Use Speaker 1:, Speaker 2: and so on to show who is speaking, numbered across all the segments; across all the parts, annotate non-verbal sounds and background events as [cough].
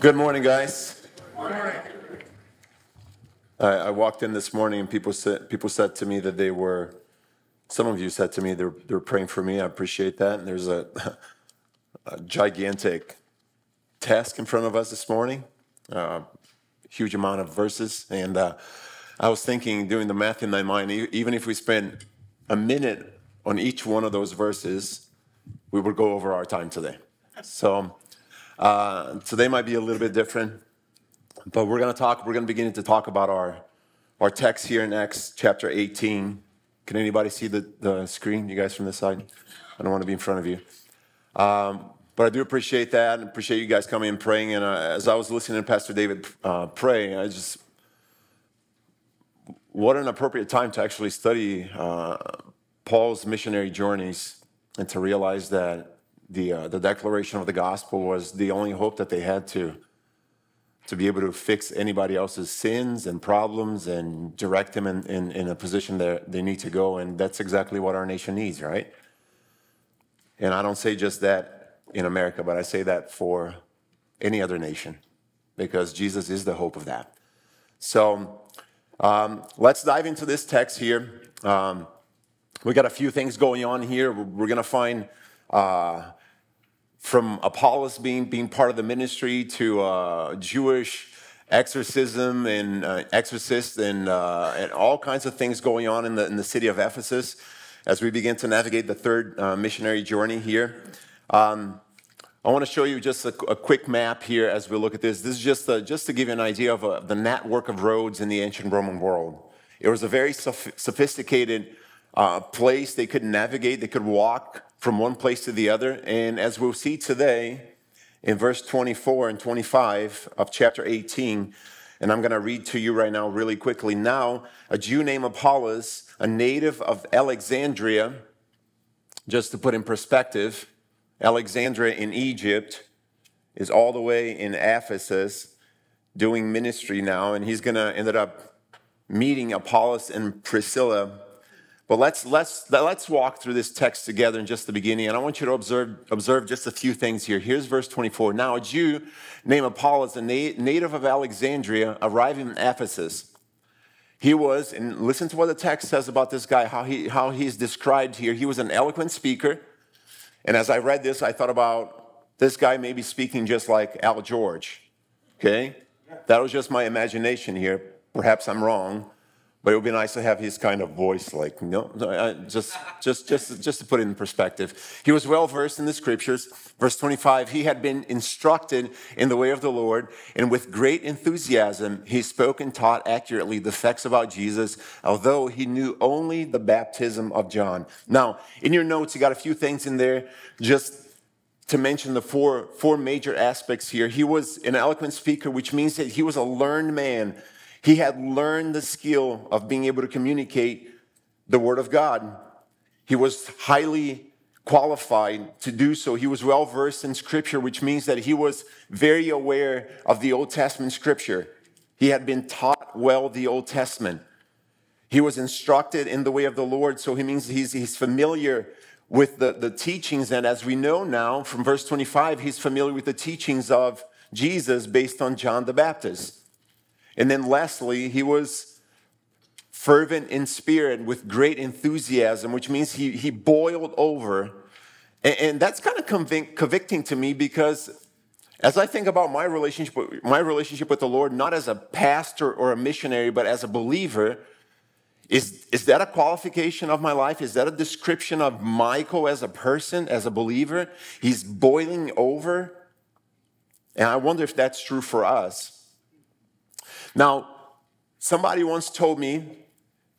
Speaker 1: Good morning, guys. Good I, I walked in this morning and people said, people said to me that they were, some of you said to me they're, they're praying for me. I appreciate that. And there's a, [laughs] a gigantic task in front of us this morning, uh, huge amount of verses. And uh, I was thinking, doing the math in my mind, even if we spend a minute on each one of those verses, we would go over our time today. So uh, they might be a little bit different, but we're going to talk, we're going to begin to talk about our, our text here in Acts chapter 18. Can anybody see the, the screen? You guys from this side? I don't want to be in front of you. Um, but I do appreciate that and appreciate you guys coming and praying. And uh, as I was listening to Pastor David uh, pray, I just, what an appropriate time to actually study uh, Paul's missionary journeys and to realize that the, uh, the declaration of the gospel was the only hope that they had to, to be able to fix anybody else's sins and problems and direct them in, in, in a position that they need to go. And that's exactly what our nation needs, right? And I don't say just that in America, but I say that for any other nation because Jesus is the hope of that. So um, let's dive into this text here. Um, we got a few things going on here. We're going to find uh, from Apollos being, being part of the ministry to uh, Jewish exorcism and uh, exorcists and, uh, and all kinds of things going on in the, in the city of Ephesus as we begin to navigate the third uh, missionary journey here. Um, I want to show you just a, a, quick map here as we look at this. This is just, a, just to give you an idea of uh, the network of roads in the ancient Roman world. It was a very sophisticated uh, place they could navigate, they could walk from one place to the other. And as we'll see today in verse 24 and 25 of chapter 18, and I'm going to read to you right now, really quickly. Now, a Jew named Apollos, a native of Alexandria, just to put in perspective, Alexandria in Egypt is all the way in Ephesus doing ministry now, and he's going to end up meeting Apollos and Priscilla but let's, let's, let's walk through this text together in just the beginning. And I want you to observe, observe just a few things here. Here's verse 24. Now, a Jew named Apollos, a native of Alexandria, arriving in Ephesus. He was, and listen to what the text says about this guy, how, he, how he's described here. He was an eloquent speaker. And as I read this, I thought about this guy maybe speaking just like Al George. Okay? That was just my imagination here. Perhaps I'm wrong. But it would be nice to have his kind of voice, like, no, just, just, just, just to put it in perspective. He was well versed in the scriptures. Verse 25, he had been instructed in the way of the Lord, and with great enthusiasm, he spoke and taught accurately the facts about Jesus, although he knew only the baptism of John. Now, in your notes, you got a few things in there just to mention the four, four major aspects here. He was an eloquent speaker, which means that he was a learned man he had learned the skill of being able to communicate the Word of God. He was highly qualified to do so. He was well versed in Scripture, which means that he was very aware of the Old Testament Scripture. He had been taught well the Old Testament. He was instructed in the way of the Lord, so he means he's, he's familiar with the, the teachings. And as we know now from verse 25, he's familiar with the teachings of Jesus based on John the Baptist. And then lastly, he was fervent in spirit with great enthusiasm, which means he, he boiled over. And, and that's kind of convic- convicting to me because as I think about my relationship, my relationship with the Lord, not as a pastor or a missionary, but as a believer, is, is that a qualification of my life? Is that a description of Michael as a person, as a believer? He's boiling over. And I wonder if that's true for us. Now, somebody once told me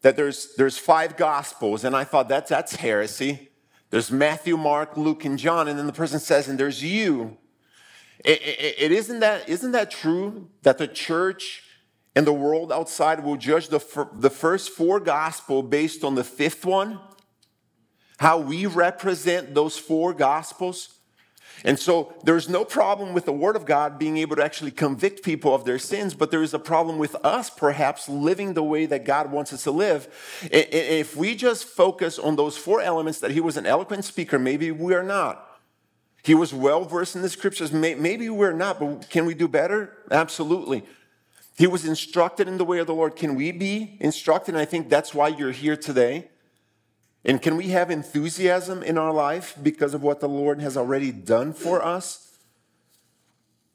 Speaker 1: that there's, there's five gospels, and I thought that's, that's heresy. There's Matthew, Mark, Luke, and John, and then the person says, and there's you. It, it, it isn't, that, isn't that true that the church and the world outside will judge the, the first four gospel based on the fifth one? How we represent those four gospels? And so there's no problem with the Word of God being able to actually convict people of their sins, but there is a problem with us perhaps living the way that God wants us to live. If we just focus on those four elements that He was an eloquent speaker, maybe we are not. He was well versed in the scriptures. Maybe we're not, but can we do better? Absolutely. He was instructed in the way of the Lord. Can we be instructed? And I think that's why you're here today. And can we have enthusiasm in our life because of what the Lord has already done for us?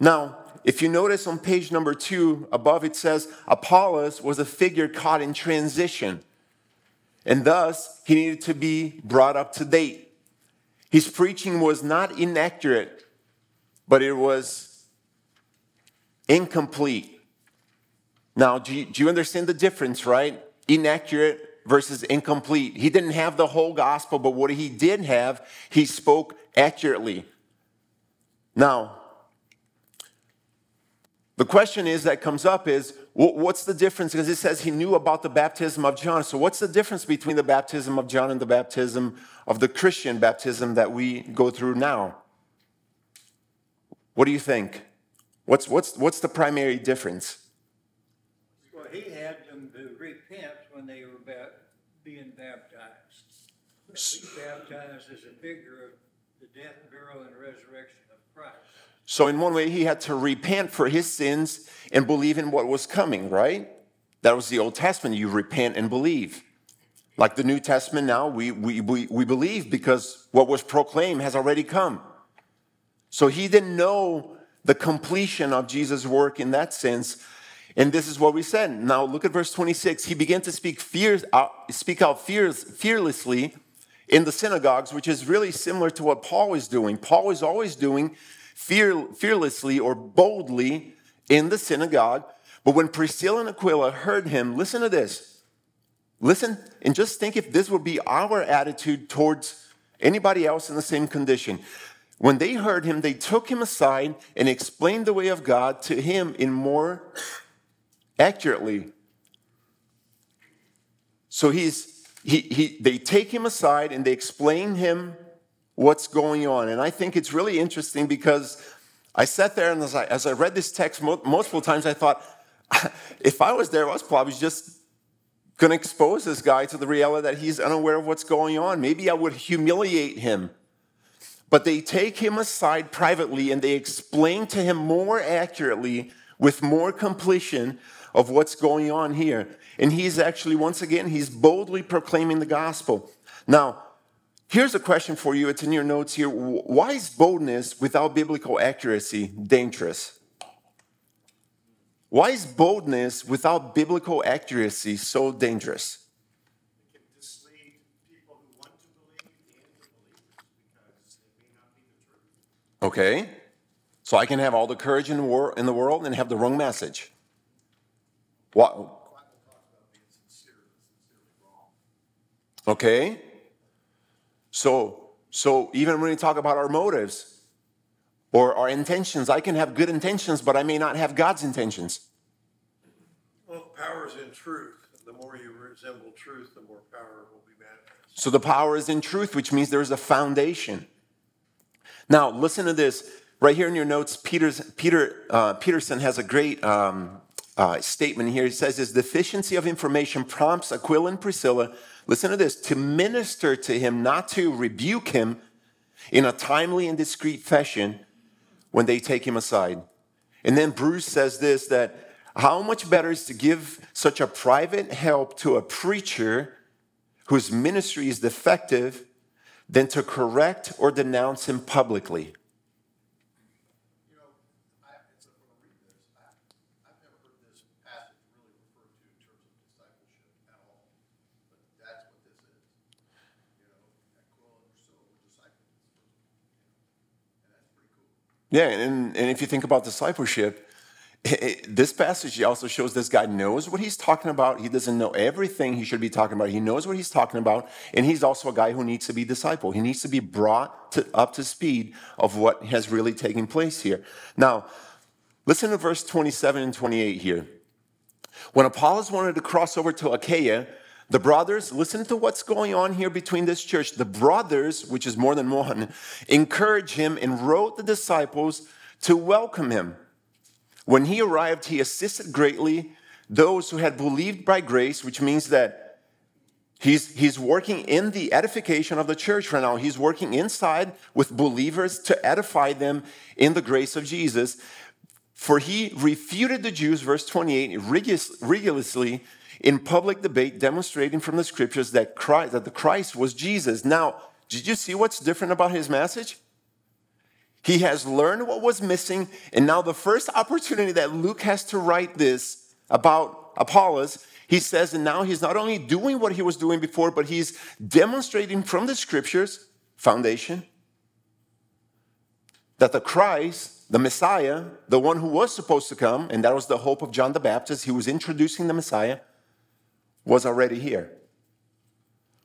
Speaker 1: Now, if you notice on page number two, above it says Apollos was a figure caught in transition, and thus he needed to be brought up to date. His preaching was not inaccurate, but it was incomplete. Now, do you, do you understand the difference, right? Inaccurate versus incomplete. He didn't have the whole gospel, but what he did have, he spoke accurately. Now, the question is that comes up is what's the difference? Because it says he knew about the baptism of John. So, what's the difference between the baptism of John and the baptism of the Christian baptism that we go through now? What do you think? What's, what's, what's the primary difference?
Speaker 2: He had them to repent when they were about being baptized. Baptized as a figure of the death, burial, and resurrection of Christ.
Speaker 1: So, in one way, he had to repent for his sins and believe in what was coming, right? That was the Old Testament. You repent and believe. Like the New Testament now, we, we, we, we believe because what was proclaimed has already come. So, he didn't know the completion of Jesus' work in that sense. And this is what we said. Now, look at verse 26. He began to speak, fears, uh, speak out fears, fearlessly in the synagogues, which is really similar to what Paul is doing. Paul is always doing fear, fearlessly or boldly in the synagogue. But when Priscilla and Aquila heard him, listen to this. Listen and just think if this would be our attitude towards anybody else in the same condition. When they heard him, they took him aside and explained the way of God to him in more accurately. So he's he, he they take him aside and they explain him what's going on. And I think it's really interesting because I sat there and as I, as I read this text multiple times, I thought, [laughs] if I was there, I was probably just going to expose this guy to the reality that he's unaware of what's going on. Maybe I would humiliate him. But they take him aside privately and they explain to him more accurately, with more completion, of what's going on here. And he's actually, once again, he's boldly proclaiming the gospel. Now, Here's a question for you. It's in your notes here. Why is boldness without biblical accuracy dangerous? Why is boldness without biblical accuracy so dangerous? Okay. So I can have all the courage in the, world and have the wrong message. What? Okay. So, so even when we talk about our motives or our intentions, I can have good intentions, but I may not have God's intentions.
Speaker 3: Well, power is in truth. The more you resemble truth, the more power will be manifest.
Speaker 1: So the power is in truth, which means there's a foundation. Now, listen to this. Right here in your notes, Peter's, Peter, uh, Peterson has a great um, uh, statement here. He says, His deficiency of information prompts Aquila and Priscilla listen to this, to minister to him, not to rebuke him in a timely and discreet fashion when they take him aside. And then Bruce says this that how much better is to give such a private help to a preacher whose ministry is defective than to correct or denounce him publicly? Yeah, and, and if you think about discipleship, it, this passage also shows this guy knows what he's talking about. He doesn't know everything he should be talking about. He knows what he's talking about, and he's also a guy who needs to be discipled. He needs to be brought to, up to speed of what has really taken place here. Now, listen to verse 27 and 28 here. When Apollos wanted to cross over to Achaia, the brothers, listen to what's going on here between this church. The brothers, which is more than one, [laughs] encourage him and wrote the disciples to welcome him. When he arrived, he assisted greatly those who had believed by grace, which means that He's, he's working in the edification of the church right now. He's working inside with believers to edify them in the grace of Jesus. For he refuted the Jews, verse 28, rigorously in public debate, demonstrating from the scriptures that Christ, that the Christ was Jesus. Now, did you see what's different about his message? He has learned what was missing, and now the first opportunity that Luke has to write this about Apollos, he says, and now he's not only doing what he was doing before, but he's demonstrating from the scriptures, foundation, that the Christ, the Messiah, the one who was supposed to come, and that was the hope of John the Baptist, he was introducing the Messiah, was already here.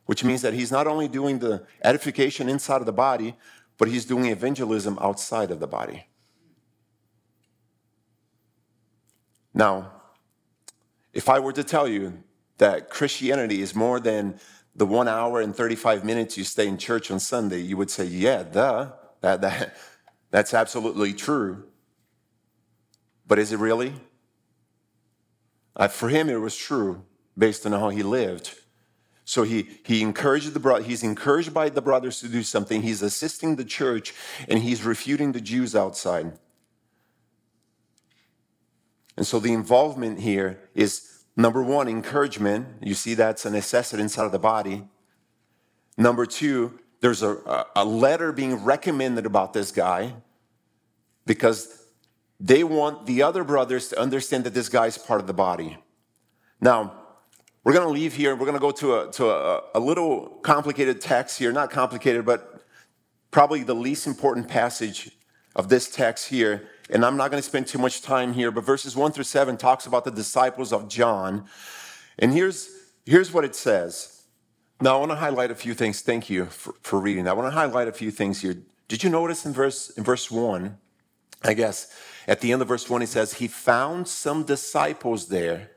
Speaker 1: Which means that he's not only doing the edification inside of the body, but he's doing evangelism outside of the body. Now, if I were to tell you that Christianity is more than the one hour and 35 minutes you stay in church on Sunday, you would say, yeah, duh, that, that, that's absolutely true. But is it really? Uh, for him, it was true based on how he lived. So he, he encouraged the bro- he's encouraged by the brothers to do something. He's assisting the church and he's refuting the Jews outside. And so the involvement here is number one, encouragement. You see, that's a necessity inside of the body. Number two, there's a, a letter being recommended about this guy because they want the other brothers to understand that this guy is part of the body. Now, we're going to leave here and we're going to go to, a, to a, a little complicated text here. Not complicated, but probably the least important passage of this text here. And I'm not going to spend too much time here, but verses 1 through 7 talks about the disciples of John. And here's, here's what it says. Now, I want to highlight a few things. Thank you for, for reading. I want to highlight a few things here. Did you notice in verse, in verse 1, I guess, at the end of verse 1, he says, He found some disciples there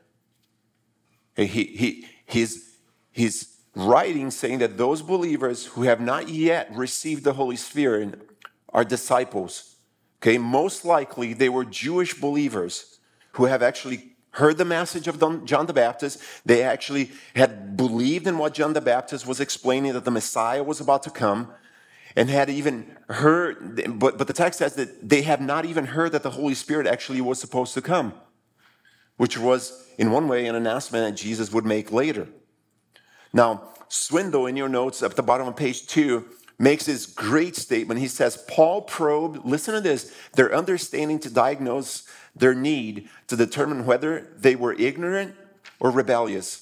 Speaker 1: he, he, he's, he's writing saying that those believers who have not yet received the Holy Spirit are disciples. Okay, most likely they were Jewish believers who have actually heard the message of John the Baptist. They actually had believed in what John the Baptist was explaining that the Messiah was about to come and had even heard, but, but the text says that they have not even heard that the Holy Spirit actually was supposed to come, which was in one way, an announcement that Jesus would make later. Now, Swindoll, in your notes at the bottom of page two, makes this great statement. He says, Paul probed, listen to this, their understanding to diagnose their need to determine whether they were ignorant or rebellious.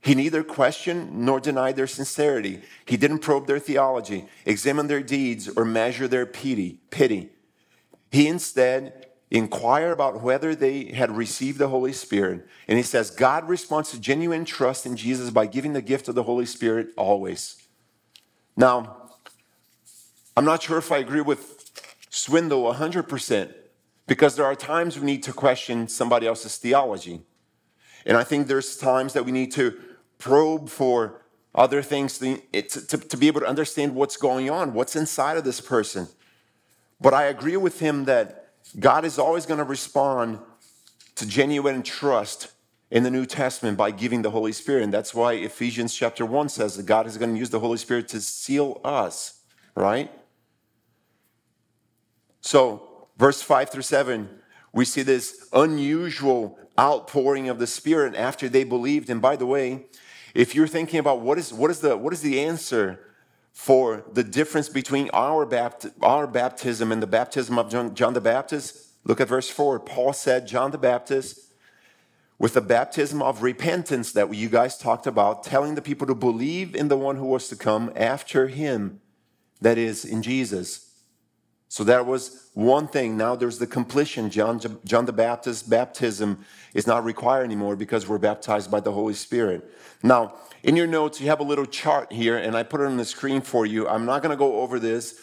Speaker 1: He neither questioned nor denied their sincerity. He didn't probe their theology, examine their deeds, or measure their pity. pity. He instead inquire about whether they had received the Holy Spirit. And he says, God responds to genuine trust in Jesus by giving the gift of the Holy Spirit always. Now, I'm not sure if I agree with Swindoll 100% because there are times we need to question somebody else's theology. And I think there's times that we need to probe for other things to, to, to be able to understand what's going on, what's inside of this person. But I agree with him that God is always going to respond to genuine trust in the New Testament by giving the Holy Spirit. And that's why Ephesians chapter 1 says that God is going to use the Holy Spirit to seal us, right? So, verse 5 through 7, we see this unusual outpouring of the Spirit after they believed. And by the way, if you're thinking about what is, what is, the, what is the answer for the difference between our, bapt- our baptism and the baptism of John, John the Baptist. Look at verse 4. Paul said, John the Baptist, with the baptism of repentance that you guys talked about, telling the people to believe in the one who was to come after him, that is, in Jesus. So that was one thing. Now there's the completion. John, John the Baptist's baptism is not required anymore because we're baptized by the Holy Spirit. Now, in your notes, you have a little chart here, and I put it on the screen for you. I'm not going to go over this,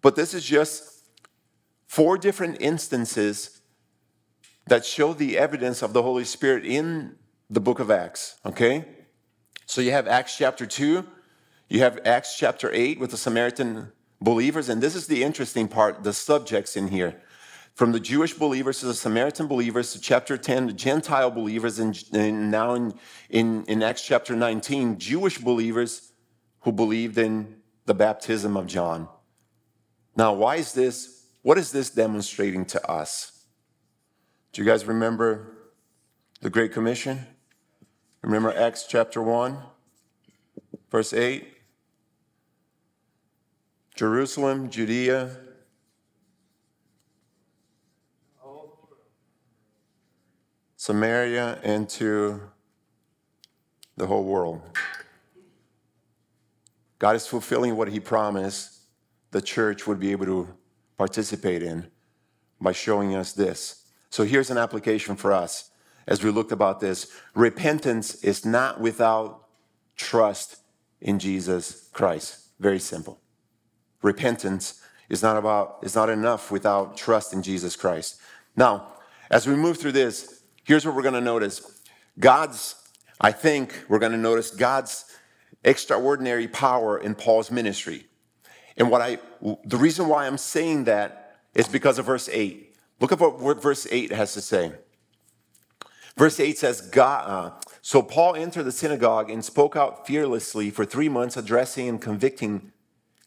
Speaker 1: but this is just four different instances that show the evidence of the Holy Spirit in the book of Acts, okay? So you have Acts chapter 2, you have Acts chapter 8 with the Samaritan believers, and this is the interesting part the subjects in here. from the Jewish believers to the Samaritan believers to chapter 10, the Gentile believers, and, now in, in, in Acts chapter 19, Jewish believers who believed in the baptism of John. Now, why is this? What is this demonstrating to us? Do you guys remember the Great Commission? Remember Acts chapter 1, verse 8? Jerusalem, Judea, Samaria, and to the whole world. God is fulfilling what He promised the church would be able to participate in by showing us this. So here's an application for us as we looked about this. Repentance is not without trust in Jesus Christ. Very simple. Repentance is not about is not enough without trust in Jesus Christ. Now, as we move through this, here's what we're going to notice. God's I think we're going to notice God's extraordinary power in Paul's ministry. And what I the reason why I'm saying that is because of verse 8. Look at what verse 8 has to say. Verse 8 says, God, uh, So Paul entered the synagogue and spoke out fearlessly for three months, addressing and convicting,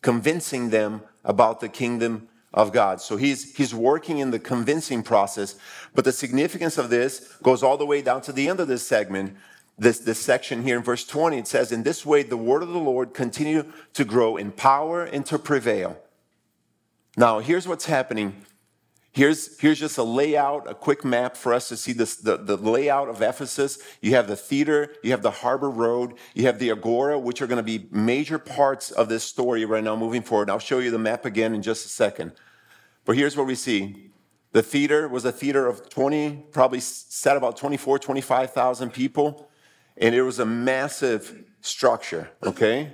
Speaker 1: convincing them about the kingdom of God. So he's, he's working in the convincing process. But the significance of this goes all the way down to the end of this segment, this, this section here in verse 20. It says, In this way, the word of the Lord continued to grow in power and to prevail. Now, here's what's happening Here's, here's just a layout, a quick map for us to see this, the, the layout of Ephesus. You have the theater, you have the harbor road, you have the agora, which are going to be major parts of this story right now moving forward. I'll show you the map again in just a second. But here's what we see. The theater was a theater of 20, probably sat about 24, 25,000 people, and it was a massive structure, okay?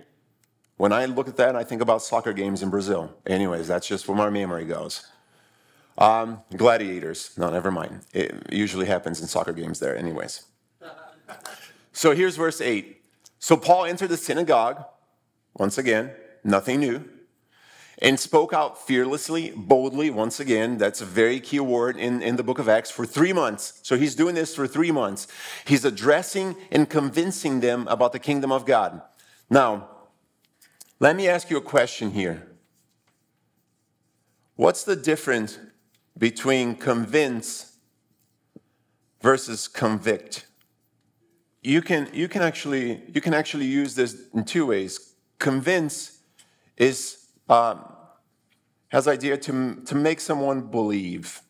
Speaker 1: When I look at that, I think about soccer games in Brazil. Anyways, that's just where my memory goes. Um, gladiators. No, never mind. It usually happens in soccer games there, anyways. So here's verse 8. So Paul entered the synagogue, once again, nothing new, and spoke out fearlessly, boldly, once again. That's a very key word in, in the book of Acts for three months. So he's doing this for three months. He's addressing and convincing them about the kingdom of God. Now, let me ask you a question here. What's the difference between convince versus convict. You can, you can, actually, you can actually use this in two ways. Convince is, um, has idea to, to make someone believe.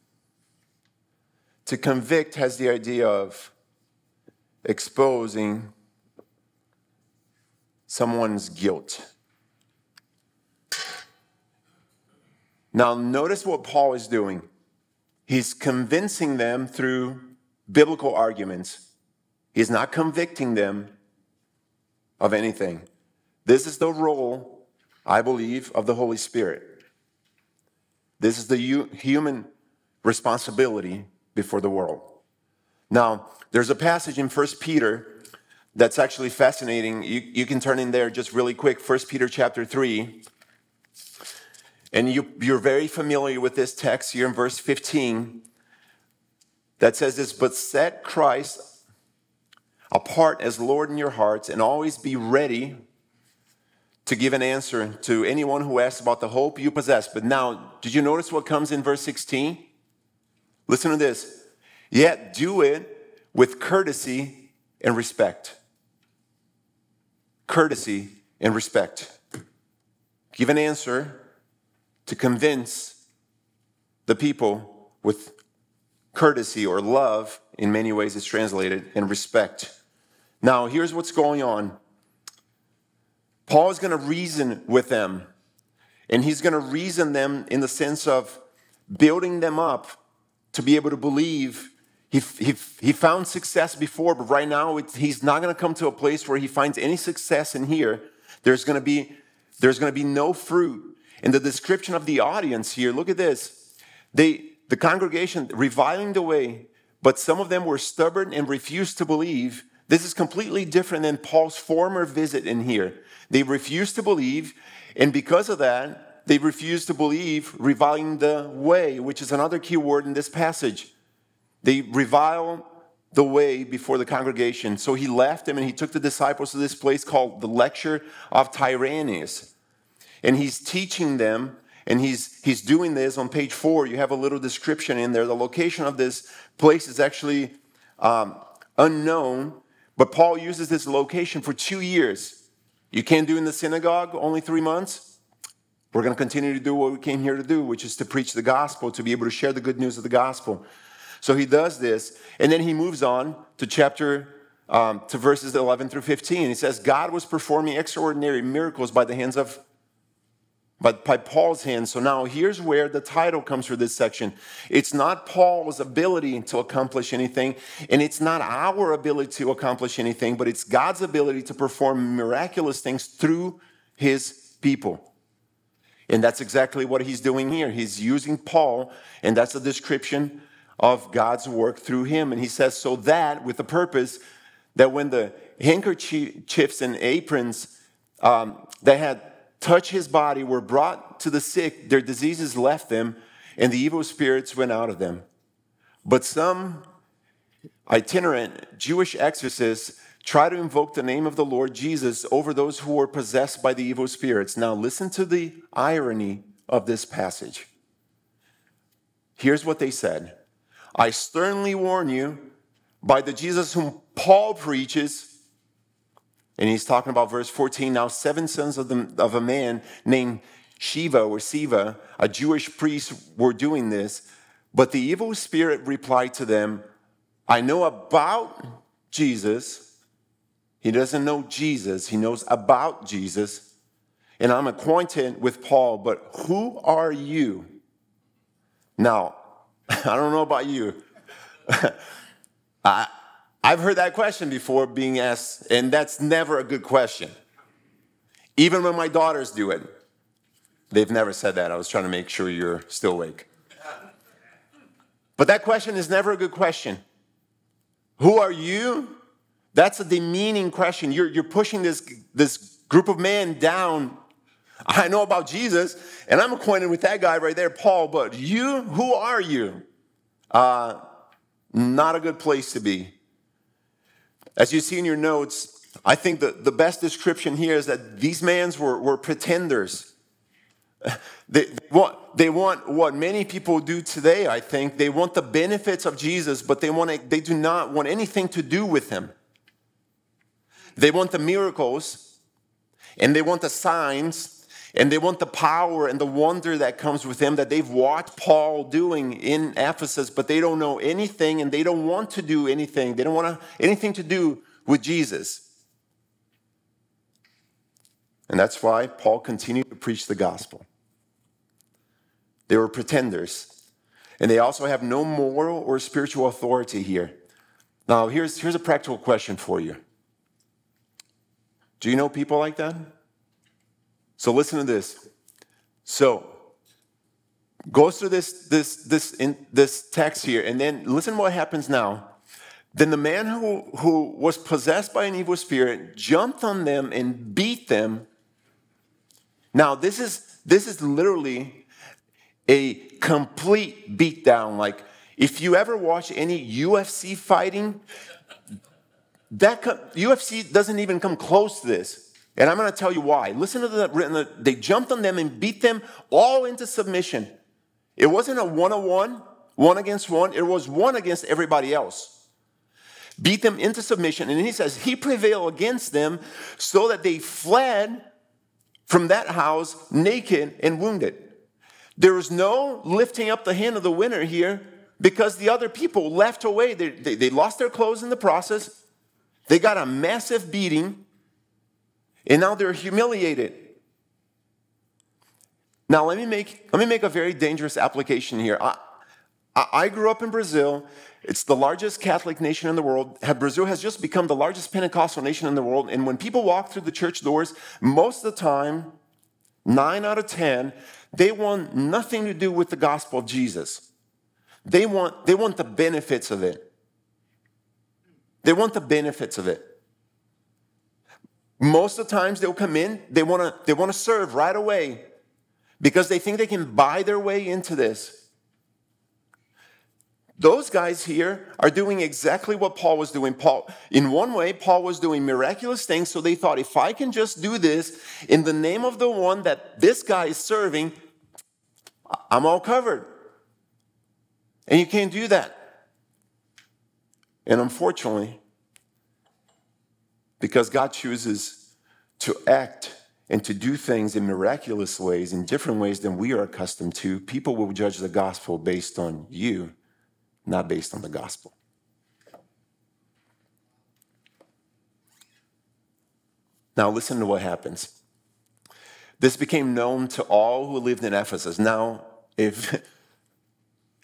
Speaker 1: To convict has the idea of exposing someone's guilt. Now, notice what Paul is doing. He's convincing them through biblical arguments. He's not convicting them of anything. This is the role, I believe, of the Holy Spirit. This is the human responsibility before the world. Now, there's a passage in 1 Peter that's actually fascinating. You, you can turn in there just really quick. 1 Peter chapter 3. And you, you're very familiar with this text here in verse 15 that says this, but set Christ apart as Lord in your hearts and always be ready to give an answer to anyone who asks about the hope you possess. But now, did you notice what comes in verse 16? Listen to this. Yet do it with courtesy and respect. Courtesy and respect. Give an answer to convince the people with courtesy or love, in many ways it's translated, and respect. Now, here's what's going on Paul is going to reason with them, and he's going to reason them in the sense of building them up to be able to believe. He, he, he found success before, but right now he's not going to come to a place where he finds any success in here. There's going to be there's going to be no fruit in the description of the audience here, look at this. They, the congregation reviling the way, but some of them were stubborn and refused to believe. This is completely different than Paul's former visit in here. They refused to believe, and because of that, they refused to believe, reviling the way, which is another key word in this passage. They revile the way before the congregation. So he left them and he took the disciples to this place called the Lecture of Tyrannus. And he's teaching them, and he's, he's doing this on page four. You have a little description in there. The location of this place is actually um, unknown, but Paul uses this location for two years. You can't do in the synagogue, only three months. We're going to continue to do what we came here to do, which is to preach the gospel, to be able to share the good news of the gospel. So he does this, and then he moves on to chapter, um, to verses 11 through 15. He says, God was performing extraordinary miracles by the hands of, by, by Paul's hand. So now here's where the title comes for this section. It's not Paul's ability to accomplish anything, and it's not our ability to accomplish anything, but it's God's ability to perform miraculous things through his people. And that's exactly what he's doing here. He's using Paul, and that's a description of God's work through him. And he says, so that with the purpose that when the handkerchiefs and aprons um, that had touched his body were brought to the sick, their diseases left them, and the evil spirits went out of them. But some itinerant Jewish exorcists try to invoke the name of the Lord Jesus over those who were possessed by the evil spirits. Now, listen to the irony of this passage. Here's what they said I sternly warn you by the Jesus whom Paul preaches. And he's talking about verse 14. Now, seven sons of, the, of a man named Shiva or Siva, a Jewish priest, were doing this. But the evil spirit replied to them, I know about Jesus. He doesn't know Jesus, he knows about Jesus. And I'm acquainted with Paul, but who are you? Now, [laughs] I don't know about you. [laughs] I, I've heard that question before being asked, and that's never a good question. Even when my daughters do it, they've never said that. I was trying to make sure you're still awake. But that question is never a good question. Who are you? That's a demeaning question. You're, you're pushing this, this group of men down I know about Jesus, and I'm acquainted with that guy right there, Paul, but you, who are you? Uh, not a good place to be. As you see in your notes, I think the, the best description here is that these men were, were pretenders. [laughs] They, they, want, they want what many people do today, I think. They want the benefits of Jesus, but they, want to, they do not want anything to do with him. They want the miracles, and they want the signs, and they want the power and the wonder that comes with them that they've watched Paul doing in Ephesus, but they don't know anything and they don't want to do anything. They don't want anything to do with Jesus. And that's why Paul continued to preach the gospel. They were pretenders. And they also have no moral or spiritual authority here. Now, here's, here's a practical question for you Do you know people like that? So listen to this. So goes through this this this in this text here, and then listen what happens now. Then the man who, who was possessed by an evil spirit jumped on them and beat them. Now, this is this is literally a complete beatdown. Like if you ever watch any UFC fighting, that UFC doesn't even come close to this. And I'm going to tell you why. Listen to the, they jumped on them and beat them all into submission. It wasn't a one on one, one against one, it was one against everybody else. Beat them into submission. And he says, He prevailed against them so that they fled from that house naked and wounded. There is no lifting up the hand of the winner here because the other people left away. They, they, they lost their clothes in the process, they got a massive beating. And now they're humiliated. Now, let me make, let me make a very dangerous application here. I, I grew up in Brazil. It's the largest Catholic nation in the world. Brazil has just become the largest Pentecostal nation in the world. And when people walk through the church doors, most of the time, nine out of 10, they want nothing to do with the gospel of Jesus. They want, they want the benefits of it. They want the benefits of it. Most of the times they'll come in, they want to they want to serve right away. because they think they can buy their way into this. Those guys here are doing exactly what Paul was doing. Paul, in one way, Paul was doing miraculous things, so they thought if I can just do this in the name of the one that this guy is serving, I'm all covered. And you can't do that. And unfortunately, because God chooses to act and to do things in miraculous ways, in different ways than we are accustomed to, people will judge the gospel based on you, not based on the gospel. Now, listen to what happens. This became known to all who lived in Ephesus. Now, if [laughs]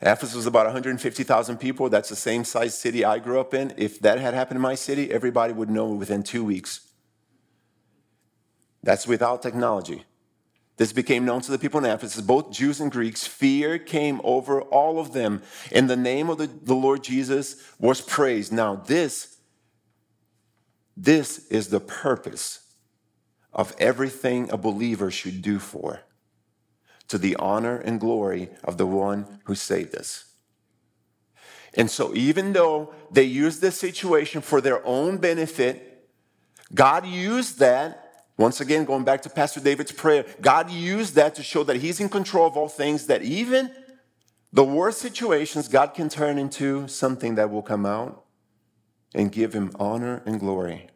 Speaker 1: Ephesus was about 150,000 people. That's the same size city I grew up in. If that had happened in my city, everybody would know within two weeks. That's without technology. This became known to the people in Ephesus, both Jews and Greeks. Fear came over all of them. And the name of the, the Lord Jesus was praised. Now, this, this is the purpose of everything a believer should do for to the honor and glory of the one who saved us. And so, even though they used this situation for their own benefit, God used that. Once again, going back to Pastor David's prayer, God used that to show that He's in control of all things, that even the worst situations, God can turn into something that will come out and give Him honor and glory.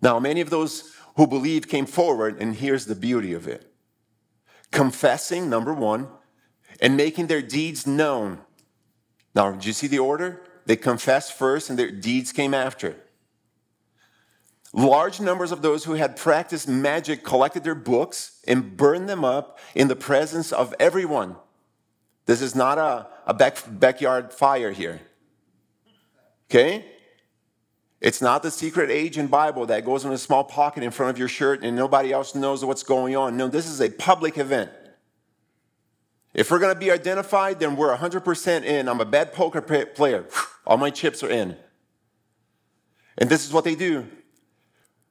Speaker 1: Now, many of those who believed came forward, and here's the beauty of it confessing, number one, and making their deeds known. Now, do you see the order? They confessed first and their deeds came after. Large numbers of those who had practiced magic collected their books and burned them up in the presence of everyone. This is not a, a back, backyard fire here. Okay? It's not the secret agent Bible that goes in a small pocket in front of your shirt and nobody else knows what's going on. No, this is a public event. If we're going to be identified, then we're 100% in. I'm a bad poker player. [sighs] All my chips are in. And this is what they do.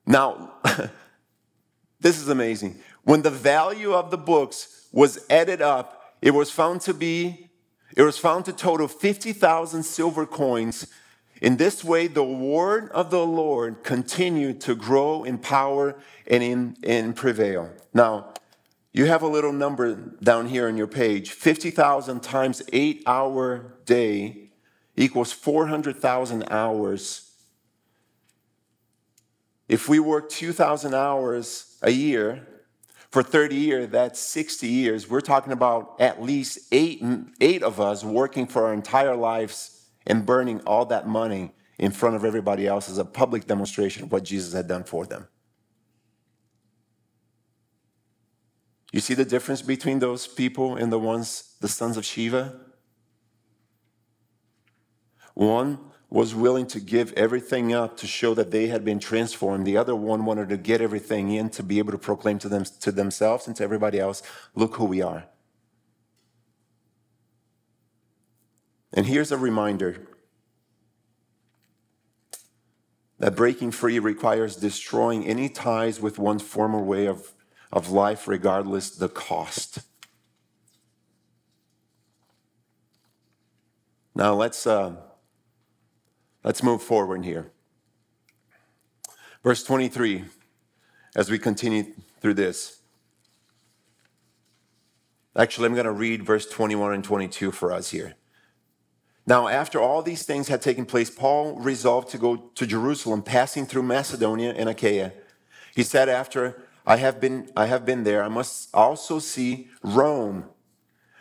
Speaker 1: Now, [laughs] this is amazing. When the value of the books was added up, it was found to be, it was found to total 50,000 silver coins in this way, the word of the Lord continued to grow in power and in, in prevail. Now, you have a little number down here on your page 50,000 times eight hour day equals 400,000 hours. If we work 2,000 hours a year for 30 years, that's 60 years. We're talking about at least eight, eight of us working for our entire lives and burning all that money in front of everybody else as a public demonstration of what Jesus had done for them. You see the difference between those people and the ones, the sons of Shiva? One was willing to give everything up to show that they had been transformed. The other one wanted to get everything in to be able to proclaim to them to themselves and to everybody else, look who we are. And here's a reminder that breaking free requires destroying any ties with one's former way of, of life, regardless the cost. Now let's uh, let's move forward here. Verse 23, as we continue through this. Actually, I'm going to read verse 21 and 22 for us here. Now, after all these things had taken place, Paul resolved to go to Jerusalem, passing through Macedonia and Achaia. He said, After I have been, I have been there, I must also see Rome.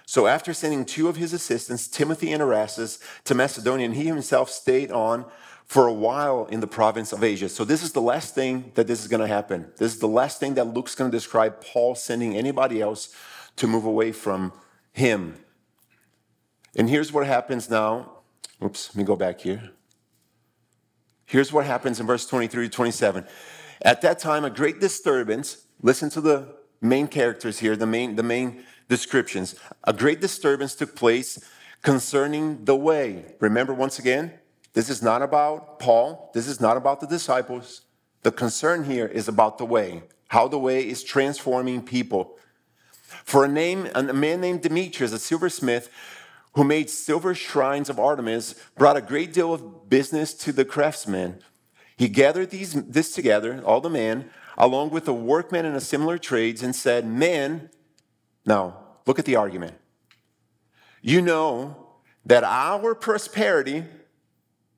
Speaker 1: So, after sending two of his assistants, Timothy and Erastus, to Macedonia, and he himself stayed on for a while in the province of Asia. So, this is the last thing that this is going to happen. This is the last thing that Luke's going to describe Paul sending anybody else to move away from him. And here's what happens now. Oops, let me go back here. Here's what happens in verse 23 to 27. At that time, a great disturbance, listen to the main characters here, the main, the main descriptions. A great disturbance took place concerning the way. Remember, once again, this is not about Paul, this is not about the disciples. The concern here is about the way, how the way is transforming people. For a, name, a man named Demetrius, a silversmith, who made silver shrines of Artemis, brought a great deal of business to the craftsmen. He gathered these, this together, all the men, along with the workmen in a similar trades, and said, Men, now look at the argument. You know that our prosperity,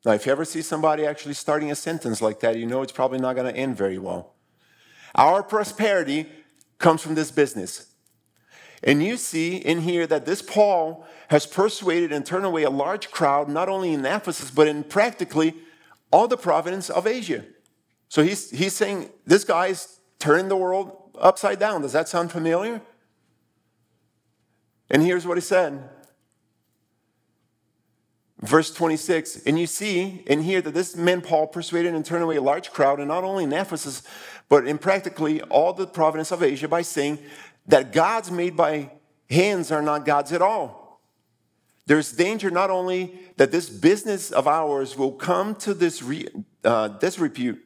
Speaker 1: now if you ever see somebody actually starting a sentence like that, you know it's probably not going to end very well. Our prosperity comes from this business. And you see in here that this Paul has persuaded and turned away a large crowd, not only in Ephesus, but in practically all the province of Asia. So he's, he's saying this guy's turning the world upside down. Does that sound familiar? And here's what he said. Verse 26, and you see in here that this man Paul persuaded and turned away a large crowd, and not only in Ephesus, but in practically all the province of Asia by saying that gods made by hands are not gods at all. There's danger not only that this business of ours will come to this re, uh, disrepute,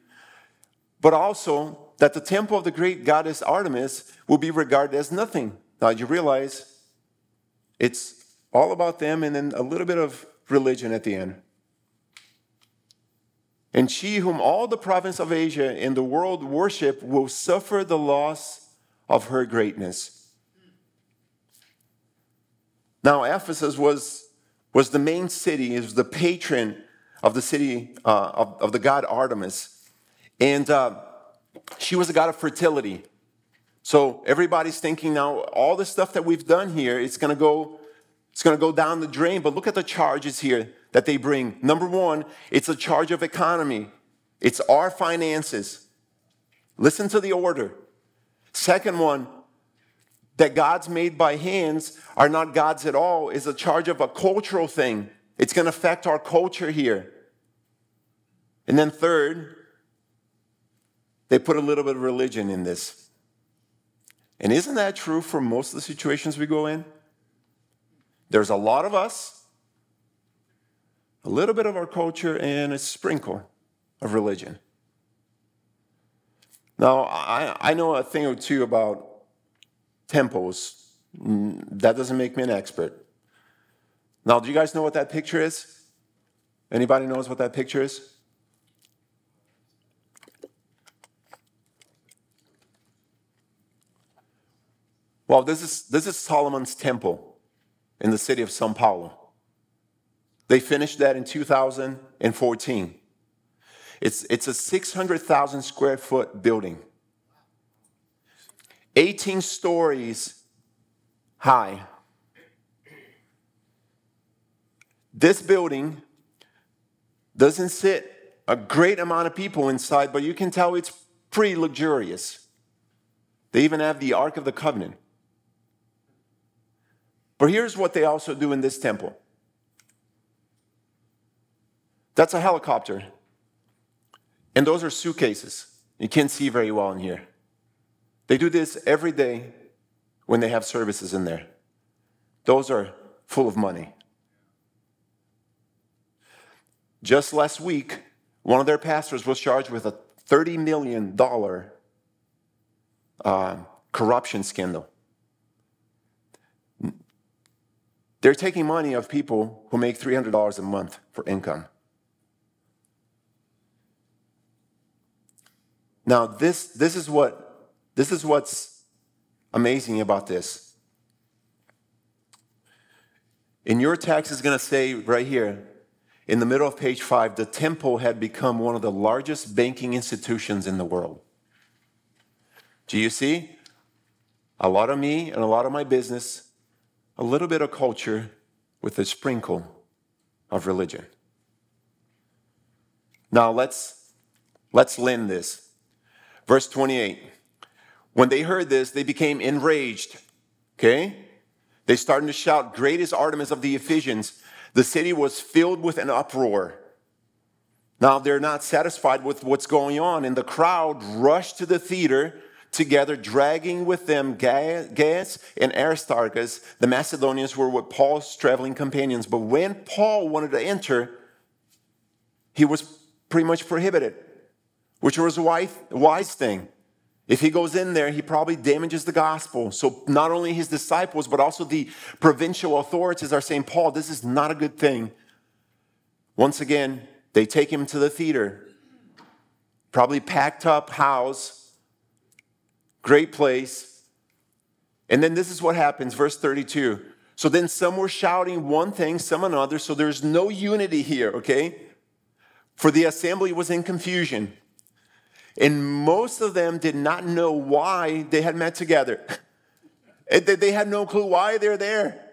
Speaker 1: but also that the temple of the great goddess Artemis will be regarded as nothing. Now you realize it's all about them and then a little bit of religion at the end. And she, whom all the province of Asia and the world worship, will suffer the loss of her greatness. Now, Ephesus was, was the main city, it was the patron of the city uh, of, of the god Artemis. And uh, she was a god of fertility. So everybody's thinking now, all the stuff that we've done here, it's going to go it's going to go down the drain, but look at the charges here that they bring. Number one, it's a charge of economy, it's our finances. Listen to the order. Second one, that gods made by hands are not gods at all, is a charge of a cultural thing. It's going to affect our culture here. And then third, they put a little bit of religion in this. And isn't that true for most of the situations we go in? There's a lot of us, a little bit of our culture, and a sprinkle of religion. Now, I, I know a thing or two about temples. Mm, that doesn't make me an expert. Now, do you guys know what that picture is? Anybody knows what that picture is? Well, this is, this is Solomon's temple in the city of Sao Paulo. They finished that in 2014. It's, it's a 600,000 square foot building, 18 stories high. This building doesn't sit a great amount of people inside, but you can tell it's pretty luxurious. They even have the Ark of the Covenant. But here's what they also do in this temple that's a helicopter. And those are suitcases. You can't see very well in here. They do this every day when they have services in there. Those are full of money. Just last week, one of their pastors was charged with a $30 million uh, corruption scandal. They're taking money of people who make $300 a month for income. Now, this, this, is what, this is what's amazing about this. In your text is going to say right here, in the middle of page five, the temple had become one of the largest banking institutions in the world. Do you see? A lot of me and a lot of my business a little bit of culture with a sprinkle of religion. Now let's let's lend this. Verse 28. When they heard this, they became enraged. Okay? They started to shout, Great is Artemis of the Ephesians. The city was filled with an uproar. Now they're not satisfied with what's going on, and the crowd rushed to the theater together, dragging with them Gaius and Aristarchus. The Macedonians were with Paul's traveling companions. But when Paul wanted to enter, he was pretty much prohibited, which was a wise, wise thing. If he goes in there, he probably damages the gospel. So not only his disciples, but also the provincial authorities are saying, Paul, this is not a good thing. Once again, they take him to the theater, probably packed up house, great place. And then this is what happens, verse 32. So then some were shouting one thing, some another. So there's no unity here, okay? For the assembly was in confusion. And most of them did not know why they had met together. [laughs] They had no clue why they're there.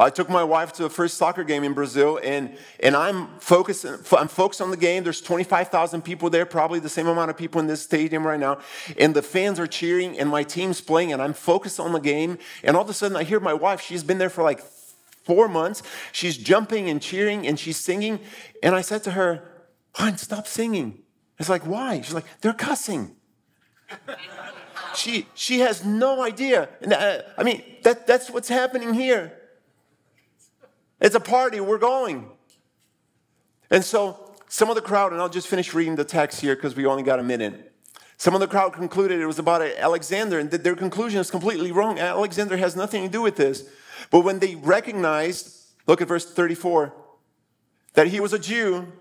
Speaker 1: I took my wife to the first soccer game in Brazil, and, and I'm focused. I'm focused on the game. There's 25,000 people there, probably the same amount of people in this stadium right now. And the fans are cheering, and my team's playing, and I'm focused on the game. And all of a sudden, I hear my wife. She's been there for like four months. She's jumping and cheering, and she's singing. And I said to her, Hon, stop singing. It's like, why? She's like, they're cussing. she, she has no idea. Uh, I mean, that, that's what's happening here. It's a party, we're going. And so some of the crowd, and I'll just finish reading the text here because we only got a minute. Some of the crowd concluded it was about Alexander, and their conclusion is completely wrong. Alexander has nothing to do with this. But when they recognized, look at verse 34, that he was a Jew,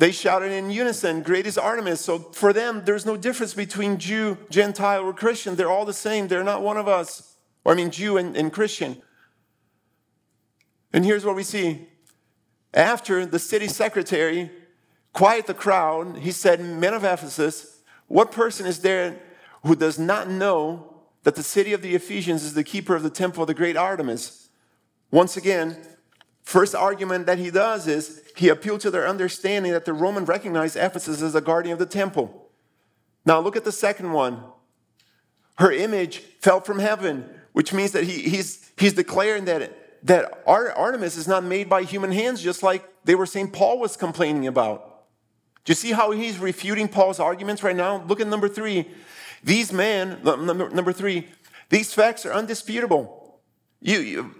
Speaker 1: they shouted in unison, Great is Artemis. So for them, there's no difference between Jew, Gentile, or Christian. They're all the same. They're not one of us. Or I mean, Jew and, and Christian. And here's what we see. After the city secretary quieted the crowd, he said, Men of Ephesus, what person is there who does not know that the city of the Ephesians is the keeper of the temple of the great Artemis? Once again, first argument that he does is he appealed to their understanding that the Roman recognized Ephesus as the guardian of the temple. Now look at the second one. Her image fell from heaven, which means that he, he's, he's declaring that that Artemis is not made by human hands, just like they were saying Paul was complaining about. Do you see how he's refuting Paul's arguments right now? Look at number three. These men, number, number three, these facts are undisputable. You, you, you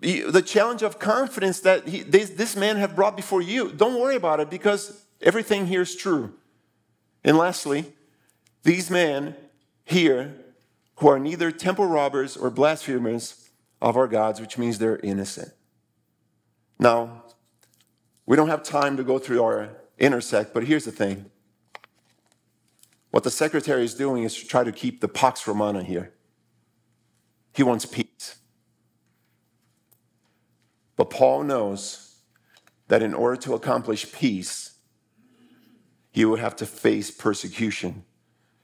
Speaker 1: the challenge of confidence that he, this, man have brought before you, don't worry about it because everything here is true. And lastly, these men here who are neither temple robbers or blasphemers of our gods, which means they're innocent. Now, we don't have time to go through our intersect, but here's the thing. What the secretary is doing is to try to keep the Pax Romana here. He wants peace. But Paul knows that in order to accomplish peace, he would have to face persecution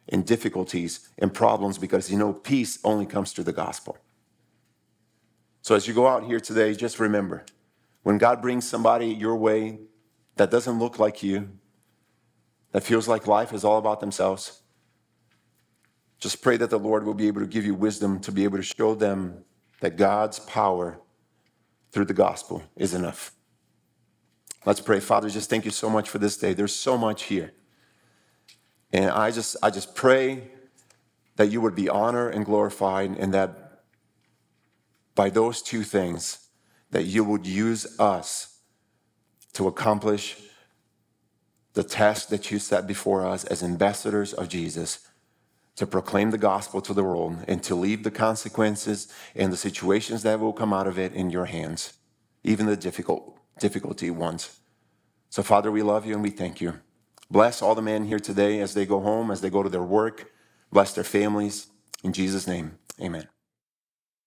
Speaker 1: and difficulties and problems because you know peace only comes through the gospel. So as you go out here today, just remember when God brings somebody your way that doesn't look like you, that feels like life is all about themselves, just pray that the Lord will be able to give you wisdom to be able to show them that God's power through the gospel is enough. Let's pray. Father, just thank you so much for this day. There's so much here. And I just I just pray that you would be honored and glorified and that by those two things, that you would use us to accomplish the task that you set before us as ambassadors of Jesus to proclaim the gospel to the world and to leave the consequences and the situations that will come out of it in your hands, even the difficult, difficulty ones. So, Father, we love you and we thank you. Bless all the men here today as they go home, as they go to their work. Bless their families. In Jesus' name, amen.